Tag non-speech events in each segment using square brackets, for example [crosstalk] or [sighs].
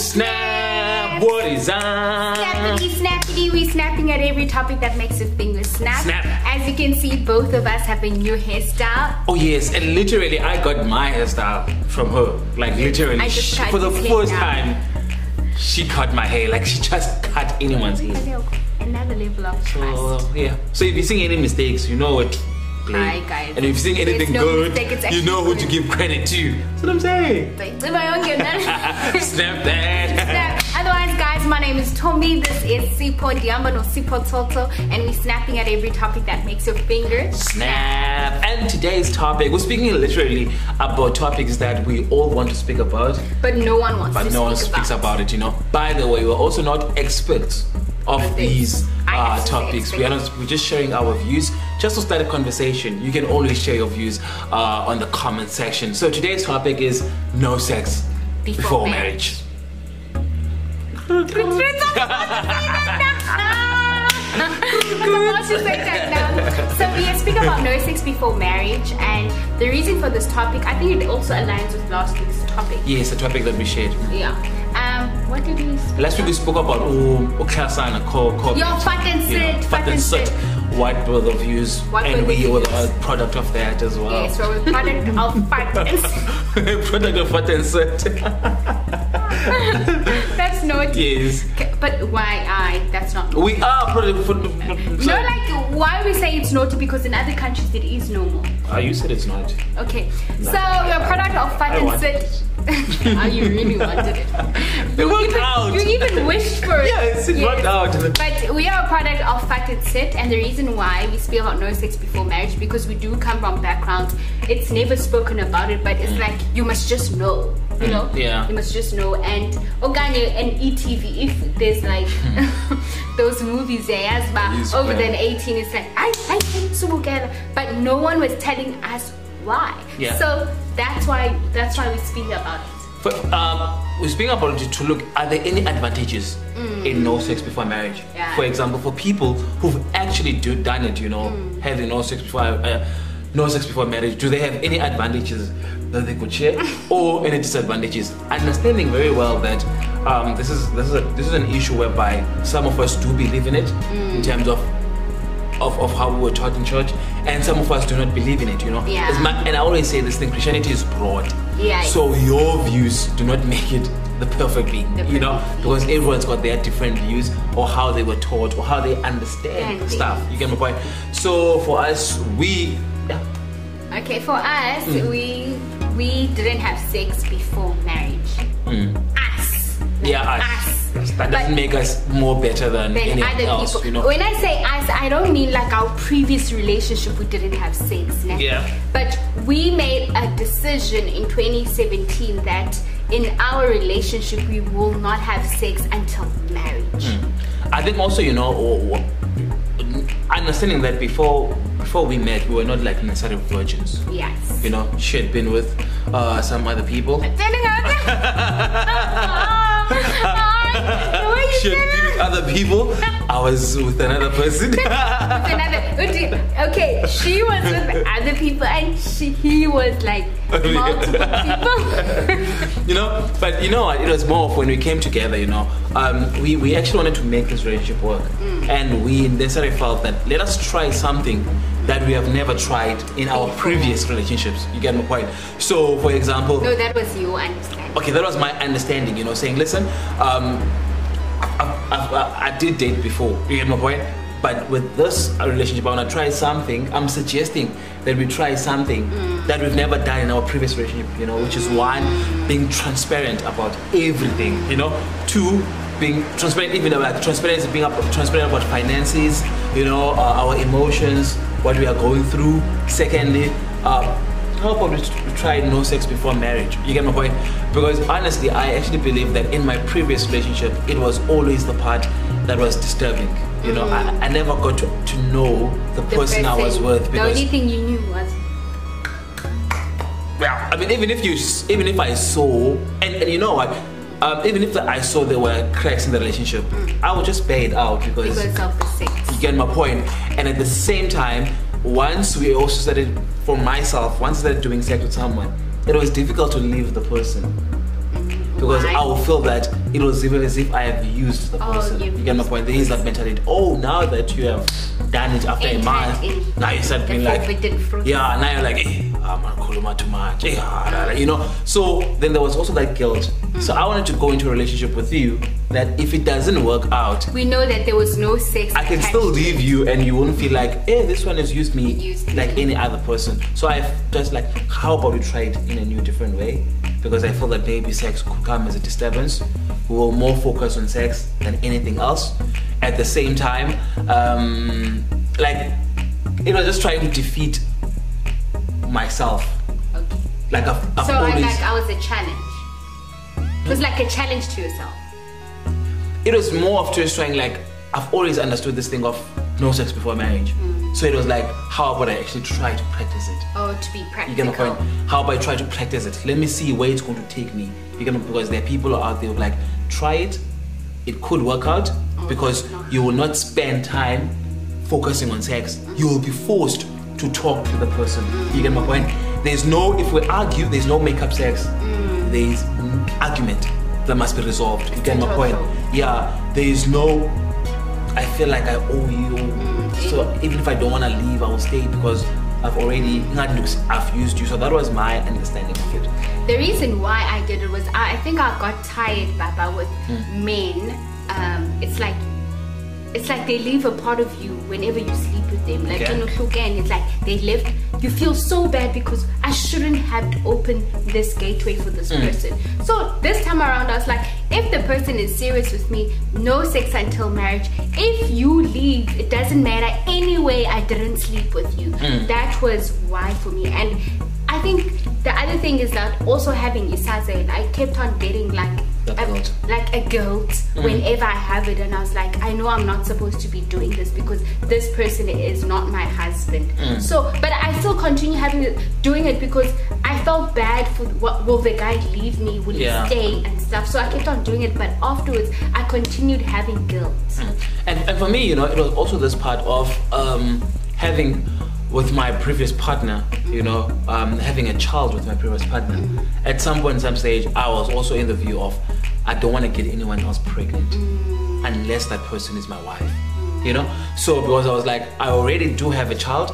snap! What is up? Snappity, snappity, we snapping at every topic that makes your fingers snap. Snap. As you can see, both of us have a new hairstyle. Oh yes, and literally I got my hairstyle from her. Like literally, she- for the first time, she cut my hair. Like she just cut anyone's hair. Another level of trust. So yeah. So if you see any mistakes, you know what. Play. Aye, guys. And if you're anything no good, mistake, you know who to give credit to. That's what I'm saying. Like, if I don't get Snap that. [laughs] Snap. Otherwise, guys, my name is Tommy. This is Sipo Diamba no Sipo Toto, and we're snapping at every topic that makes your fingers Snap. And today's topic, we're speaking literally about topics that we all want to speak about, But no one wants but to no one speaks about. about it, you know. By the way, we're also not experts of Of these uh, topics. We are not. We're just sharing our views, just to start a conversation. You can always share your views uh, on the comment section. So today's topic is no sex Before before, marriage. marriage. I'm about to say that now. So we speak about no sex before marriage, and the reason for this topic, I think it also aligns with last week's topic. Yes, a topic that we shared. Yeah. Um, what did we speak Last week we spoke about oh, Oklasana, co co Yo, fat and you know, sit, vat en sit. What were the views? What and were we were the product of that as well. Yes, we're product of [laughs] fat and [laughs] product of vat en sit. That's not. yes. But why I? That's not. We are product for No, like why we say it's naughty because in other countries it is normal. Ah, you said it's not. Okay, so you're a product of fat I and wanted sit. [laughs] Ah, you really wanted it. It worked even, out. You even wished for it. Yes, it worked out. But we are a product of vat en sit, and the reason why we speak about no sex before marriage because we do come from backgrounds. It's never spoken about it, but it's like you must just know. You know, Mm. yeah. you must just know. And Oganya and ETV, if there's like [laughs] those movies, yeah, as Yes, over yeah. than 18, it's like I, I think so together, but no one was telling us why. Yeah. So that's why that's why we speak about it. But um, we're speaking about it to look. Are there any advantages in no sex before marriage? Mm. Yeah. For example, for people who've actually do, done it, you know, Mm. having no sex before uh, no sex before marriage, do they have any advantages that they could share, [laughs] or any disadvantages? Understanding very well that um, this is this is a, this is an issue whereby some of us do believe in it Mm. in terms of of, of how we were taught in church, and some of us do not believe in it, you know. Yeah. And I always say this thing: Christianity is broad. Yeah. So your views do not make it the perfect being, The you know, because everyone's got their different views or how they were taught or how they understand stuff. You get my point. So for us, we yeah, Okay, for us, Mm. we we didn't have sex before marriage. Us. Mm. yeah, us. That doesn't But- make us more better than, than anyone other else, people. you know. When I say us, I don't mean like our previous relationship we didn't have sex. Yeah. But we made a decision in 2017 that in our relationship we will not have sex until marriage. I think also, you know, or, understanding that before before we met, we were not like necessarily virgins. Yes. You know, she had been with uh, some other people. Telling her [laughs] the way you She had said been with other people. I was with another person. [laughs] Another, okay, she was with other people and she, he was like [laughs] multiple people. [laughs] you know, but you know what? It was more of when we came together. You know, um, we we actually wanted to make this relationship work, and we necessarily felt that let us try something that we have never tried in our previous relationships. You get my point? So, for example, no, that was your understanding. okay, that was my understanding. You know, saying, listen, um, I, I, I did date before. You get my point? But with this relationship, I want to try something. I'm suggesting that we try something that we've never done in our previous relationship. You know, which is one, being transparent about everything. You know, two, being transparent even about transparency, being up, transparent about finances. You know, uh, our emotions, what we are going through. Secondly. Uh, how about we try no sex before marriage? You get my point? Because honestly, I actually believe that in my previous relationship, it was always the part that was disturbing. You know, I, I never got to, to know the, The person I was with The only thing you knew was yeah, I mean, even if you, even if I saw, and, and you know what, um, even if I saw there were cracks in the relationship, I would just bear it out because, because of the sex. you get my point. And at the same time, once we also started, for myself, once I started doing sex with someone, it was difficult to leave the person. Because Why? I will feel that it was even as if I have used the Oh, person. you get my point? the There is that mentality. Oh, now that you have done it after a month, now you start being like, fruit. yeah, now you're like, eh, I'm not calling too much, ah, da, da," you know. So then there was also that guilt. So I wanted to go into a relationship with you that if it doesn't work out, We know that there was no sex. I can still leave you and you won't feel like, eh, this one has used me Used me. like any other person. So I just like, how about we try it in a new, different way? Because I feel that baby sex could come as a disturbance. We will more focus on sex than anything else. At the same time, um, like, you know, just trying to defeat myself. Okay. Like I've, I've So I, always. like I was a challenge. It was like a challenge to yourself. it was more of just trying like I've always understood this thing of no sex before marriage. Mm. So it was like, how about I actually try to practice it? Oh, to be practical. You get my point? How about I try to practice it? Let me see where it's going to take me. You get my because there are people out there who are like, try it, it could work out oh, because no. you will not spend time focusing on sex. You mm. will be forced to talk to the person. You get my point? There's no if we argue, there's no makeup sex. There's mm, argument that must be resolved. You get my point? Yeah, there is no I feel like I owe you. So even if I don't want to leave, I will stay because I've already I've used you. So that was my understanding of it. The reason why I did it was I, I think I got tired, Baba, with Hmm. men. Um, it's like it's like they leave a part of you whenever you sleep them. Like know, again, it's like they left. You feel so bad because I shouldn't have opened this gateway for this Hmm. person. So this time around, I was like, if the person is serious with me, no sex until marriage. If you leave, it doesn't matter. Anyway, I didn't sleep with you. Hmm. That was why for me. And I think the other thing is that also having Isaze, I kept on getting like a, like a guilt mm-hmm. whenever I have it, and I was like, I know I'm not supposed to be doing this because this person is not my husband. Mm. So, but I still continue having it, doing it because I felt bad for what will the guy leave me? Will Yeah. he stay and stuff? So I kept on doing it, but afterwards I continued having guilt. Mm. And, and for me, you know, it was also this part of um, having with my previous partner, you know, um, having a child with my previous partner. At some point, some stage, I was also in the view of I don't want to get anyone else pregnant unless that person is my wife. You know, so because I was like, I already do have a child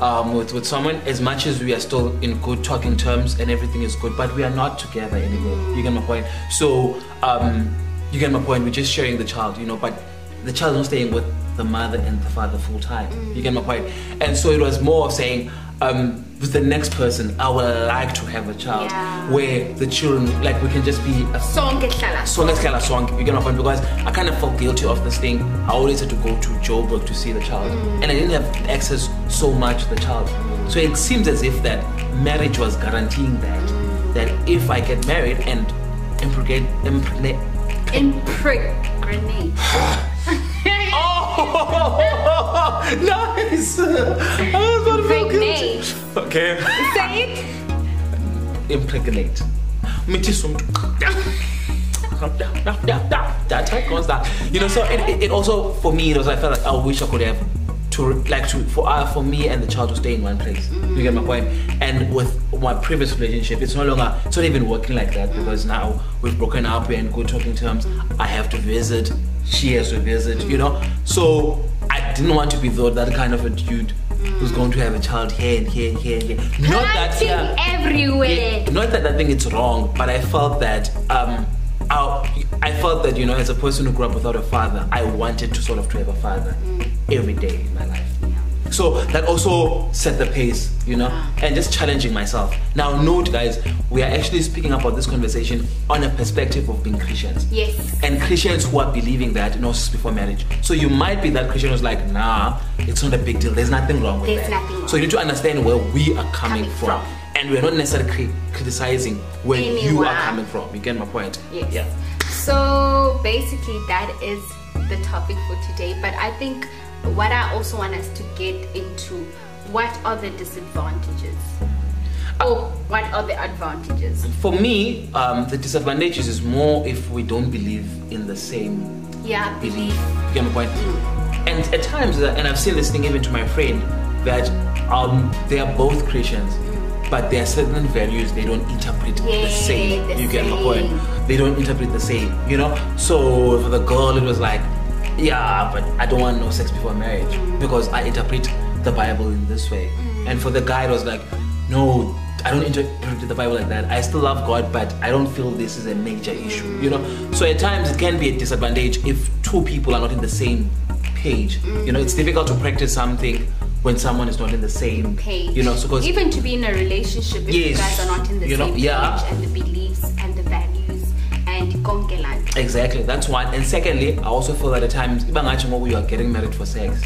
um, with with someone. As much as we are still in good talking terms and everything is good, but we are not together anymore. You get my point. So um, you get my point. We're just sharing the child, you know, but the child is not staying with the mother and the father full time. You get my point? And so it was more of saying, um, with the next person, I would like to have a child Yeah. where the children, like, we can just be a Sonke hlala. so let's get a song. You get my point because I kind of felt guilty of this thing. I always had to go to Joburg to see the child, and I didn't have access so much to the child. So it seems as if that marriage was guaranteeing that that if I get married and impregnate, impregnate. Impregnate. [sighs] [sighs] [sighs] Oh, [laughs] nice! I was about to feel guilty. Okay. Say it. impregnate. Mithi sumntu. That type goes that. You know, so it, it, it also for me it was I felt like I wish I could have to like to for uh, for me and the child to stay in one place. You get my point? And with my previous relationship, it's no longer it's not even working like that because now we've broken up, we're in good talking terms. I have to visit, she has to visit, you know. So I didn't want to be though that kind of a dude who's going to have a child here and here and here and here. Not that yeah. everywhere. Not that I think it's wrong, but I felt that um, I, I felt that you know, as a person who grew up without a father, I wanted to sort of to have a father every So that also set the pace, you know, ah. and just challenging myself. Now, note, guys, we are actually speaking about this conversation on a perspective of being Christians. Yes. And Christians who are believing that no sex before marriage. So you might be that Christian who's like, nah, it's not a big deal. There's nothing wrong with There's that. nothing wrong. So you need to understand where we are coming, Coming from. from. And we're not necessarily criticizing where you are coming from. You get my point? Yes. Yeah. So basically, that is the topic for today. But I think what I also want us to get into what are the disadvantages? Oh, what are the advantages? For me, um, the disadvantages is more if we don't believe in the same Yeah, belief. belief. You get my point? And at times, uh, and I've seen this thing even to my friend, that um, they are both Christians, but there are certain values they don't interpret the same. the you get my point? they don't interpret the same, you know. So for the girl, it was like, yeah, but I don't want no sex before marriage because I interpret the Bible in this way. Mm. And for the guy, it was like, no, I don't interpret the Bible like that. I still love God, but I don't feel this is a major issue, you know. So at times it can be a disadvantage if two people are not in the same page. You know, it's difficult to practice something when someone is not in the same page. You know, so because even to be in a relationship if you guys are not in the You know, same yeah. page and the beliefs Exactly, that's one. And secondly, I also feel that at times, even actually, you are getting married for sex.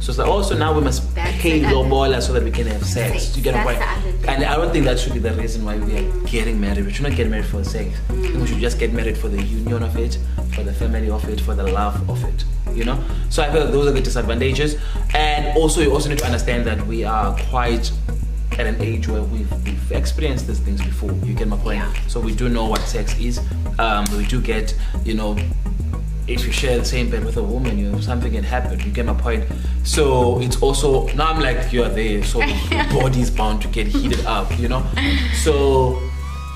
So it's like, also now we must That's pay lobola so that we can have sex. Sex, You get a point? the other thing. And I don't think that should be the reason why we are mm. getting married. We should not get married for sex. I think we should just get married for the union of it, for the family of it, for the love of it. You know? So I feel those are the disadvantages. And also, you also need to understand that we are quite at an age where we've, we've experienced these things before. You get my point? Yeah. So we do know what sex is. Um, we do get, you know, if you share the same bed with a woman, you know, something can happen. You get my point. So it's also now I'm like you're there, so [laughs] your body's bound to get heated up, you know. So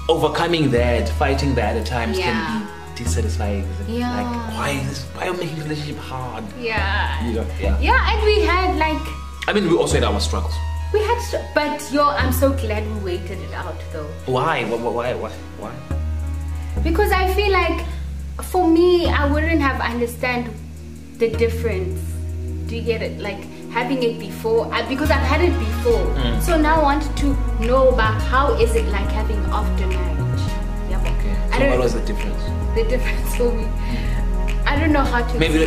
overcoming that, fighting that at times Yeah. can be dissatisfying. Yeah. Like why is this? Why are you making relationship hard? Yeah. You know, yeah. Yeah, and we had like I mean, we also had our struggles. We had, st- but yo, I'm so glad we waited it out though. Why? Why? Why? Why? Why? because i feel like for me i wouldn't have understand the difference do you get it like having it before I, because i've had it before Mm. so now i want to know about how is it like having after marriage yeah Okay. So what was the difference? the difference for me i don't know how to Maybe,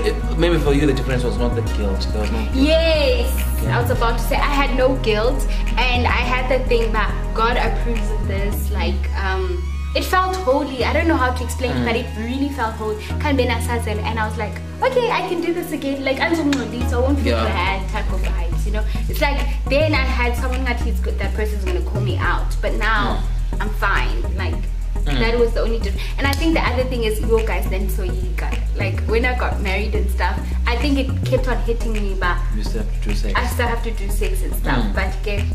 maybe for you the difference was not the guilt. There was no. Guilt. Yes, Yeah. I was about to say I had no guilt, and I had the thing that God approves of this. Like, um, it felt holy. I don't know how to explain it, but it really felt holy. Ben asazel, and I was like, okay, I can do this again. Like, I'm so so I won't feel Yeah. bad type of vibes, you know. It's like then I had someone that he's good. That person's gonna call me out, but now I'm fine. Like. That was the only difference. And I think the other thing is, you guys then so you guys. like when I got married and stuff. I think it kept on hitting me, but You still have to do sex. I still have to do sex and stuff. Mm. But okay,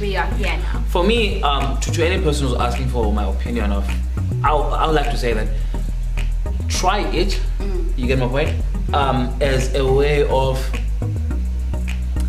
we are here now. For me, um, to, to any person who's asking for my opinion of, I would- I would like to say that try it. You get my point? Um, as a way of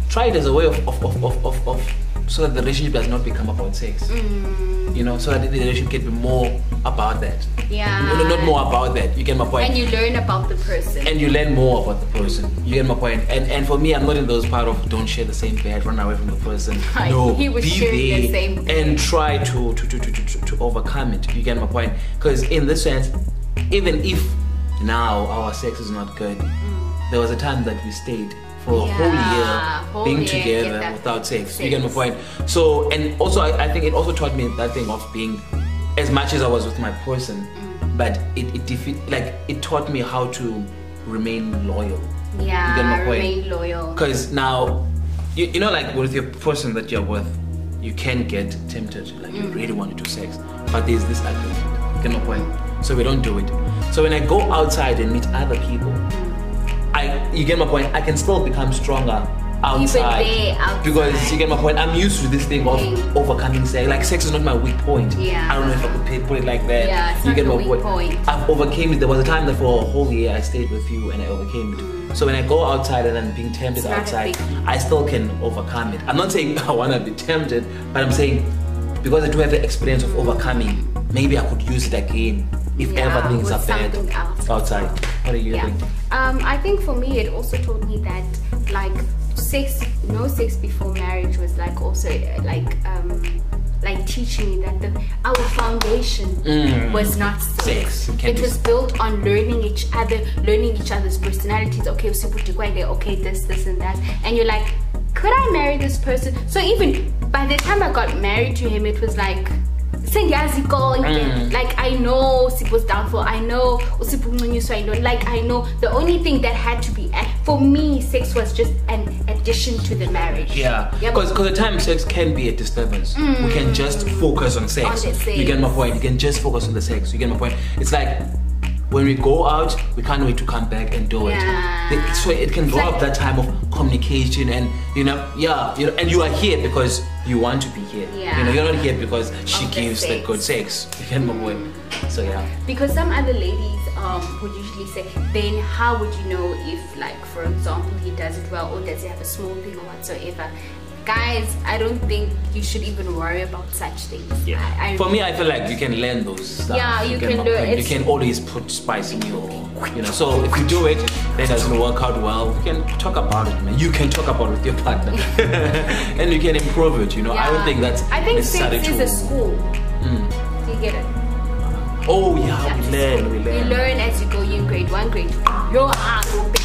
try it as a way of of, of, of, of, of so that the relationship does not become about sex. Mm. You know, so that the relationship can be more about that. Yeah. No, no, not more about that. You get my point? And you learn about the person. and you learn more about the person. You get my point. And and for me, I'm not in those part of don't share the same bed, run away from the person. [laughs] Right. No, He was be the same bed. and try to to, to, to, to to overcome it. You get my point. Because in this sense, even if now our sex is not good, mm. there was a time that we stayed for a Mm. Whole year whole being year, together get without sex. You get my sex. point. So and also I, I think it also taught me that thing of being as much as I was with my person, Mm. but it, it defeat like it taught me how to remain loyal. yeah, you get my point. remain loyal. Because now, you, you know, like with your person that you're with, you can get tempted, like you really want to do sex, but there's this agreement. You get my point. So we don't do it. So when I go outside and meet other people, you get my point. I can still become stronger outside there, outside. because you get my point. I'm used to this thing of Mm. overcoming sex. Like sex is not my weak point. Yeah. I don't know if I could put- it like that. Yeah, you get my weak point. point. I've overcame it. There was a time that for a whole year I stayed with you and I overcame it. So when I go outside and I'm being tempted It's outside, I still can overcome it. I'm not saying [laughs] I want to be tempted, but I'm saying because I do have the experience of overcoming, maybe I could use it again if Yeah, ever things with are bad outside. What do you yeah. think? Um, I think for me, it also taught me that like sex, no sex before marriage was like also like um, like teaching me that the our foundation Mm. was not Sex. It was built on learning each other, learning each other's personalities. Okay, okay, this, this, and that, and you're like, could I marry this person? So even by the time I got married to him, it was like. Sengiyazi konke Mm. like i know sipho's downfall i know usipho uncunyiswa i know like i know the only thing that had to be for me sex was just an addition to the marriage Yeah, because at times sex can be a disturbance. We can just focus on sex. On sex. You get my point. You can just focus on the sex. You get my point. It's like when we go out, we can't wait to come back and do Yeah. it. So it can It's rob that time of communication and you know, yeah, you know, and you are here because you want to be here. Yeah. You know, you're not here because she Of the gives the sex. good sex. You get my point. So yeah. Because some other ladies um, would usually say, then how would you know if, like, for example, he does it well or does he have a small thing or whatsoever? Guys, I don't think you should even worry about such things. Yeah. I, I For me, I feel like you can learn those stuff. Yeah, you get can my do it. You can always put spice in your, you know. So if you do it, then it doesn't work out well. You can talk about it, man. You can talk about it with your partner, [laughs] and you can improve it. You know, yeah. I don't think that's I think sex is a school. Mm. Do you get it? Oh yeah, we learn, we You learn. learn as you go. You grade one, grade two. Your be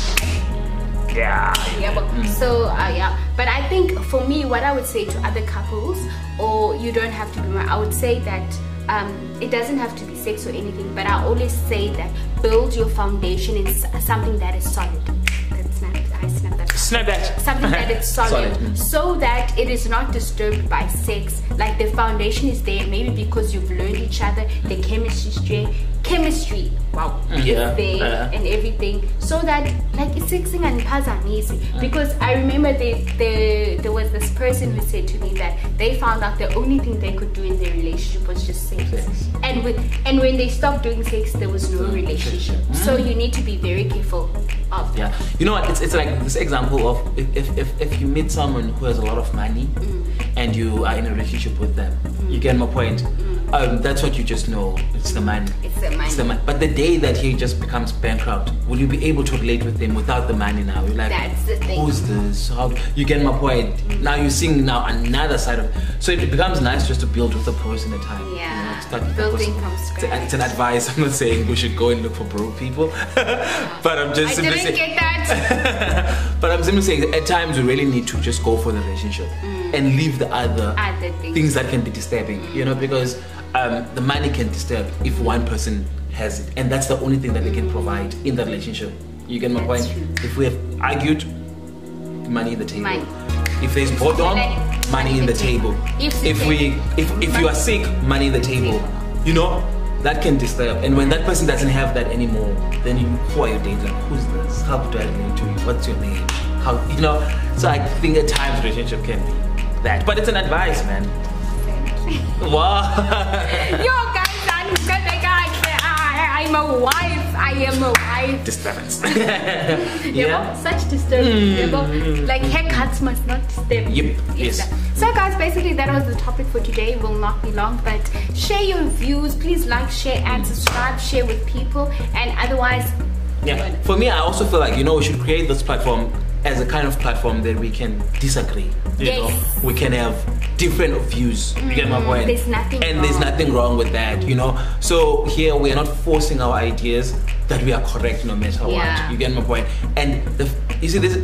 Yeah. yeah, but, so uh, yeah. But i think for me what i would say to other couples or you don't have to be married i would say that um, it doesn't have to be sex or anything but i always say that build your foundation in something that is solid. That's not i snapped that. Snap that. [laughs] something that is [laughs] solid, mm. so that it is not disturbed by sex. Like the foundation is there. Maybe because you've learned each other the chemistry is there chemistry. Wow. Mm-hmm. Yeah, is there and everything. So that like it's sexing and easy mm. because I remember there, there there was this person who said to me that they found out the only thing they could do in their relationship was just sex, Sex. and with and when they stopped doing sex there was no mm. relationship. Mm. So you need to be very careful of that. Yeah, you know what? It's, it's like this example of if, if, if, if you meet someone who has a lot of money and you are in a relationship with them, you get my point. Um, that's what you just know. It's the money. It's the money. It's the money. But the day that he just becomes bankrupt, will you be able to relate with him without the money now? You're like, That's the thing. who's this? How you get my point? Now you're seeing now another side of. So it becomes nice just to build with a person at a time. you know, Yeah. start Building from It's, a- it's an advice. [laughs] I'm not saying we should go and look for broke people, [laughs] but I'm just I simply didn't saying- get that [laughs] but I'm simply saying at times we really need to just go for the relationship and leave the other, Other things. that can be disturbing, you know, because um, the money can disturb if one person has it, and that's the only thing that they can provide in the relationship. You get my That's point? true. If we have argued, money in the table. Money. If there's boredom, Like, money in the table. If If, we, if, if you are sick, money in the table. You know, that can disturb. And when that person doesn't have that anymore, then you, who are you dating? Like, who's this? How do I relate to you? What's your name? How, you know? So I think at times relationship can be that. But it's an advice, man. Wow. [laughs] Yo guys, I'm gonna guys. I, I'm a wife. I am a wife. Disturbance. [laughs] Yeah. yeah. Such disturbance. Mm. you know? Like haircuts must not disturb. Yep, yes. So guys, basically that was the topic for today. It will not be long, but share your views. Please like, share, and subscribe. Share with people, and otherwise. Yeah. For me, I also feel like you know we should create this platform as a kind of platform that we can disagree. You Yes. know, we can have different views. You get my point? there's nothing and there's nothing wrong with that. You know, so here we are not forcing our ideas that we are correct no matter Yeah. what. You get my point? And the, you see this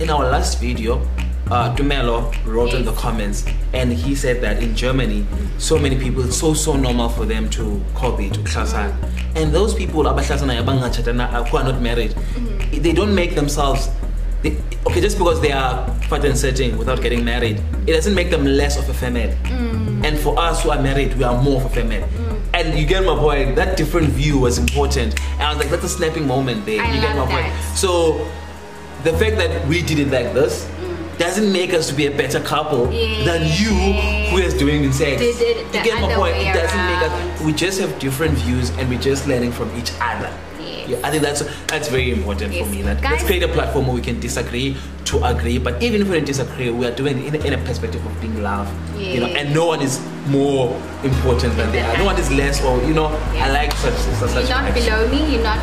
in our last video. Uh, Dumelo wrote in the comments and he said that in Germany, so many people, it's so, so normal for them to copy, to classify. And those people who are not married, Mm-hmm. they don't make themselves, they, okay, just because they are fat and without getting married, it doesn't make them less of a female. Mm. And for us who are married, we are more of a female. And you get my point, that different view was important. And I was like, that's a snapping moment there. I you get my love point. that. So the fact that we did it like this doesn't make us to be a better couple than you who is doing in sex. Did it the you get my point? It doesn't make us we just have different views and we're just learning from each other. Yes. Yeah, I think that's that's very important Yes. for me. That let's create a platform where we can disagree to agree, but even if we don't disagree, we are doing it in a, in a perspective of being love. You know, and no one is more important than the other. No one is less or you know, I like such such, such You're not action. below me. You're not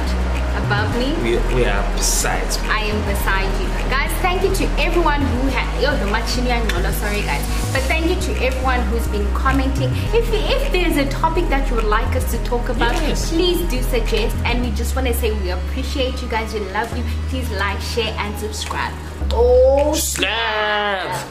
above me. We, we are besides me. I am beside you. Guys, thank you to everyone who had yo the Ngolo, sorry guys. But thank you to everyone who's been commenting. If if there's a topic that you would like us to talk about, Yes. please do suggest. And we just want to say we appreciate you guys. We love you. Please like, share, and subscribe. Oh Snap!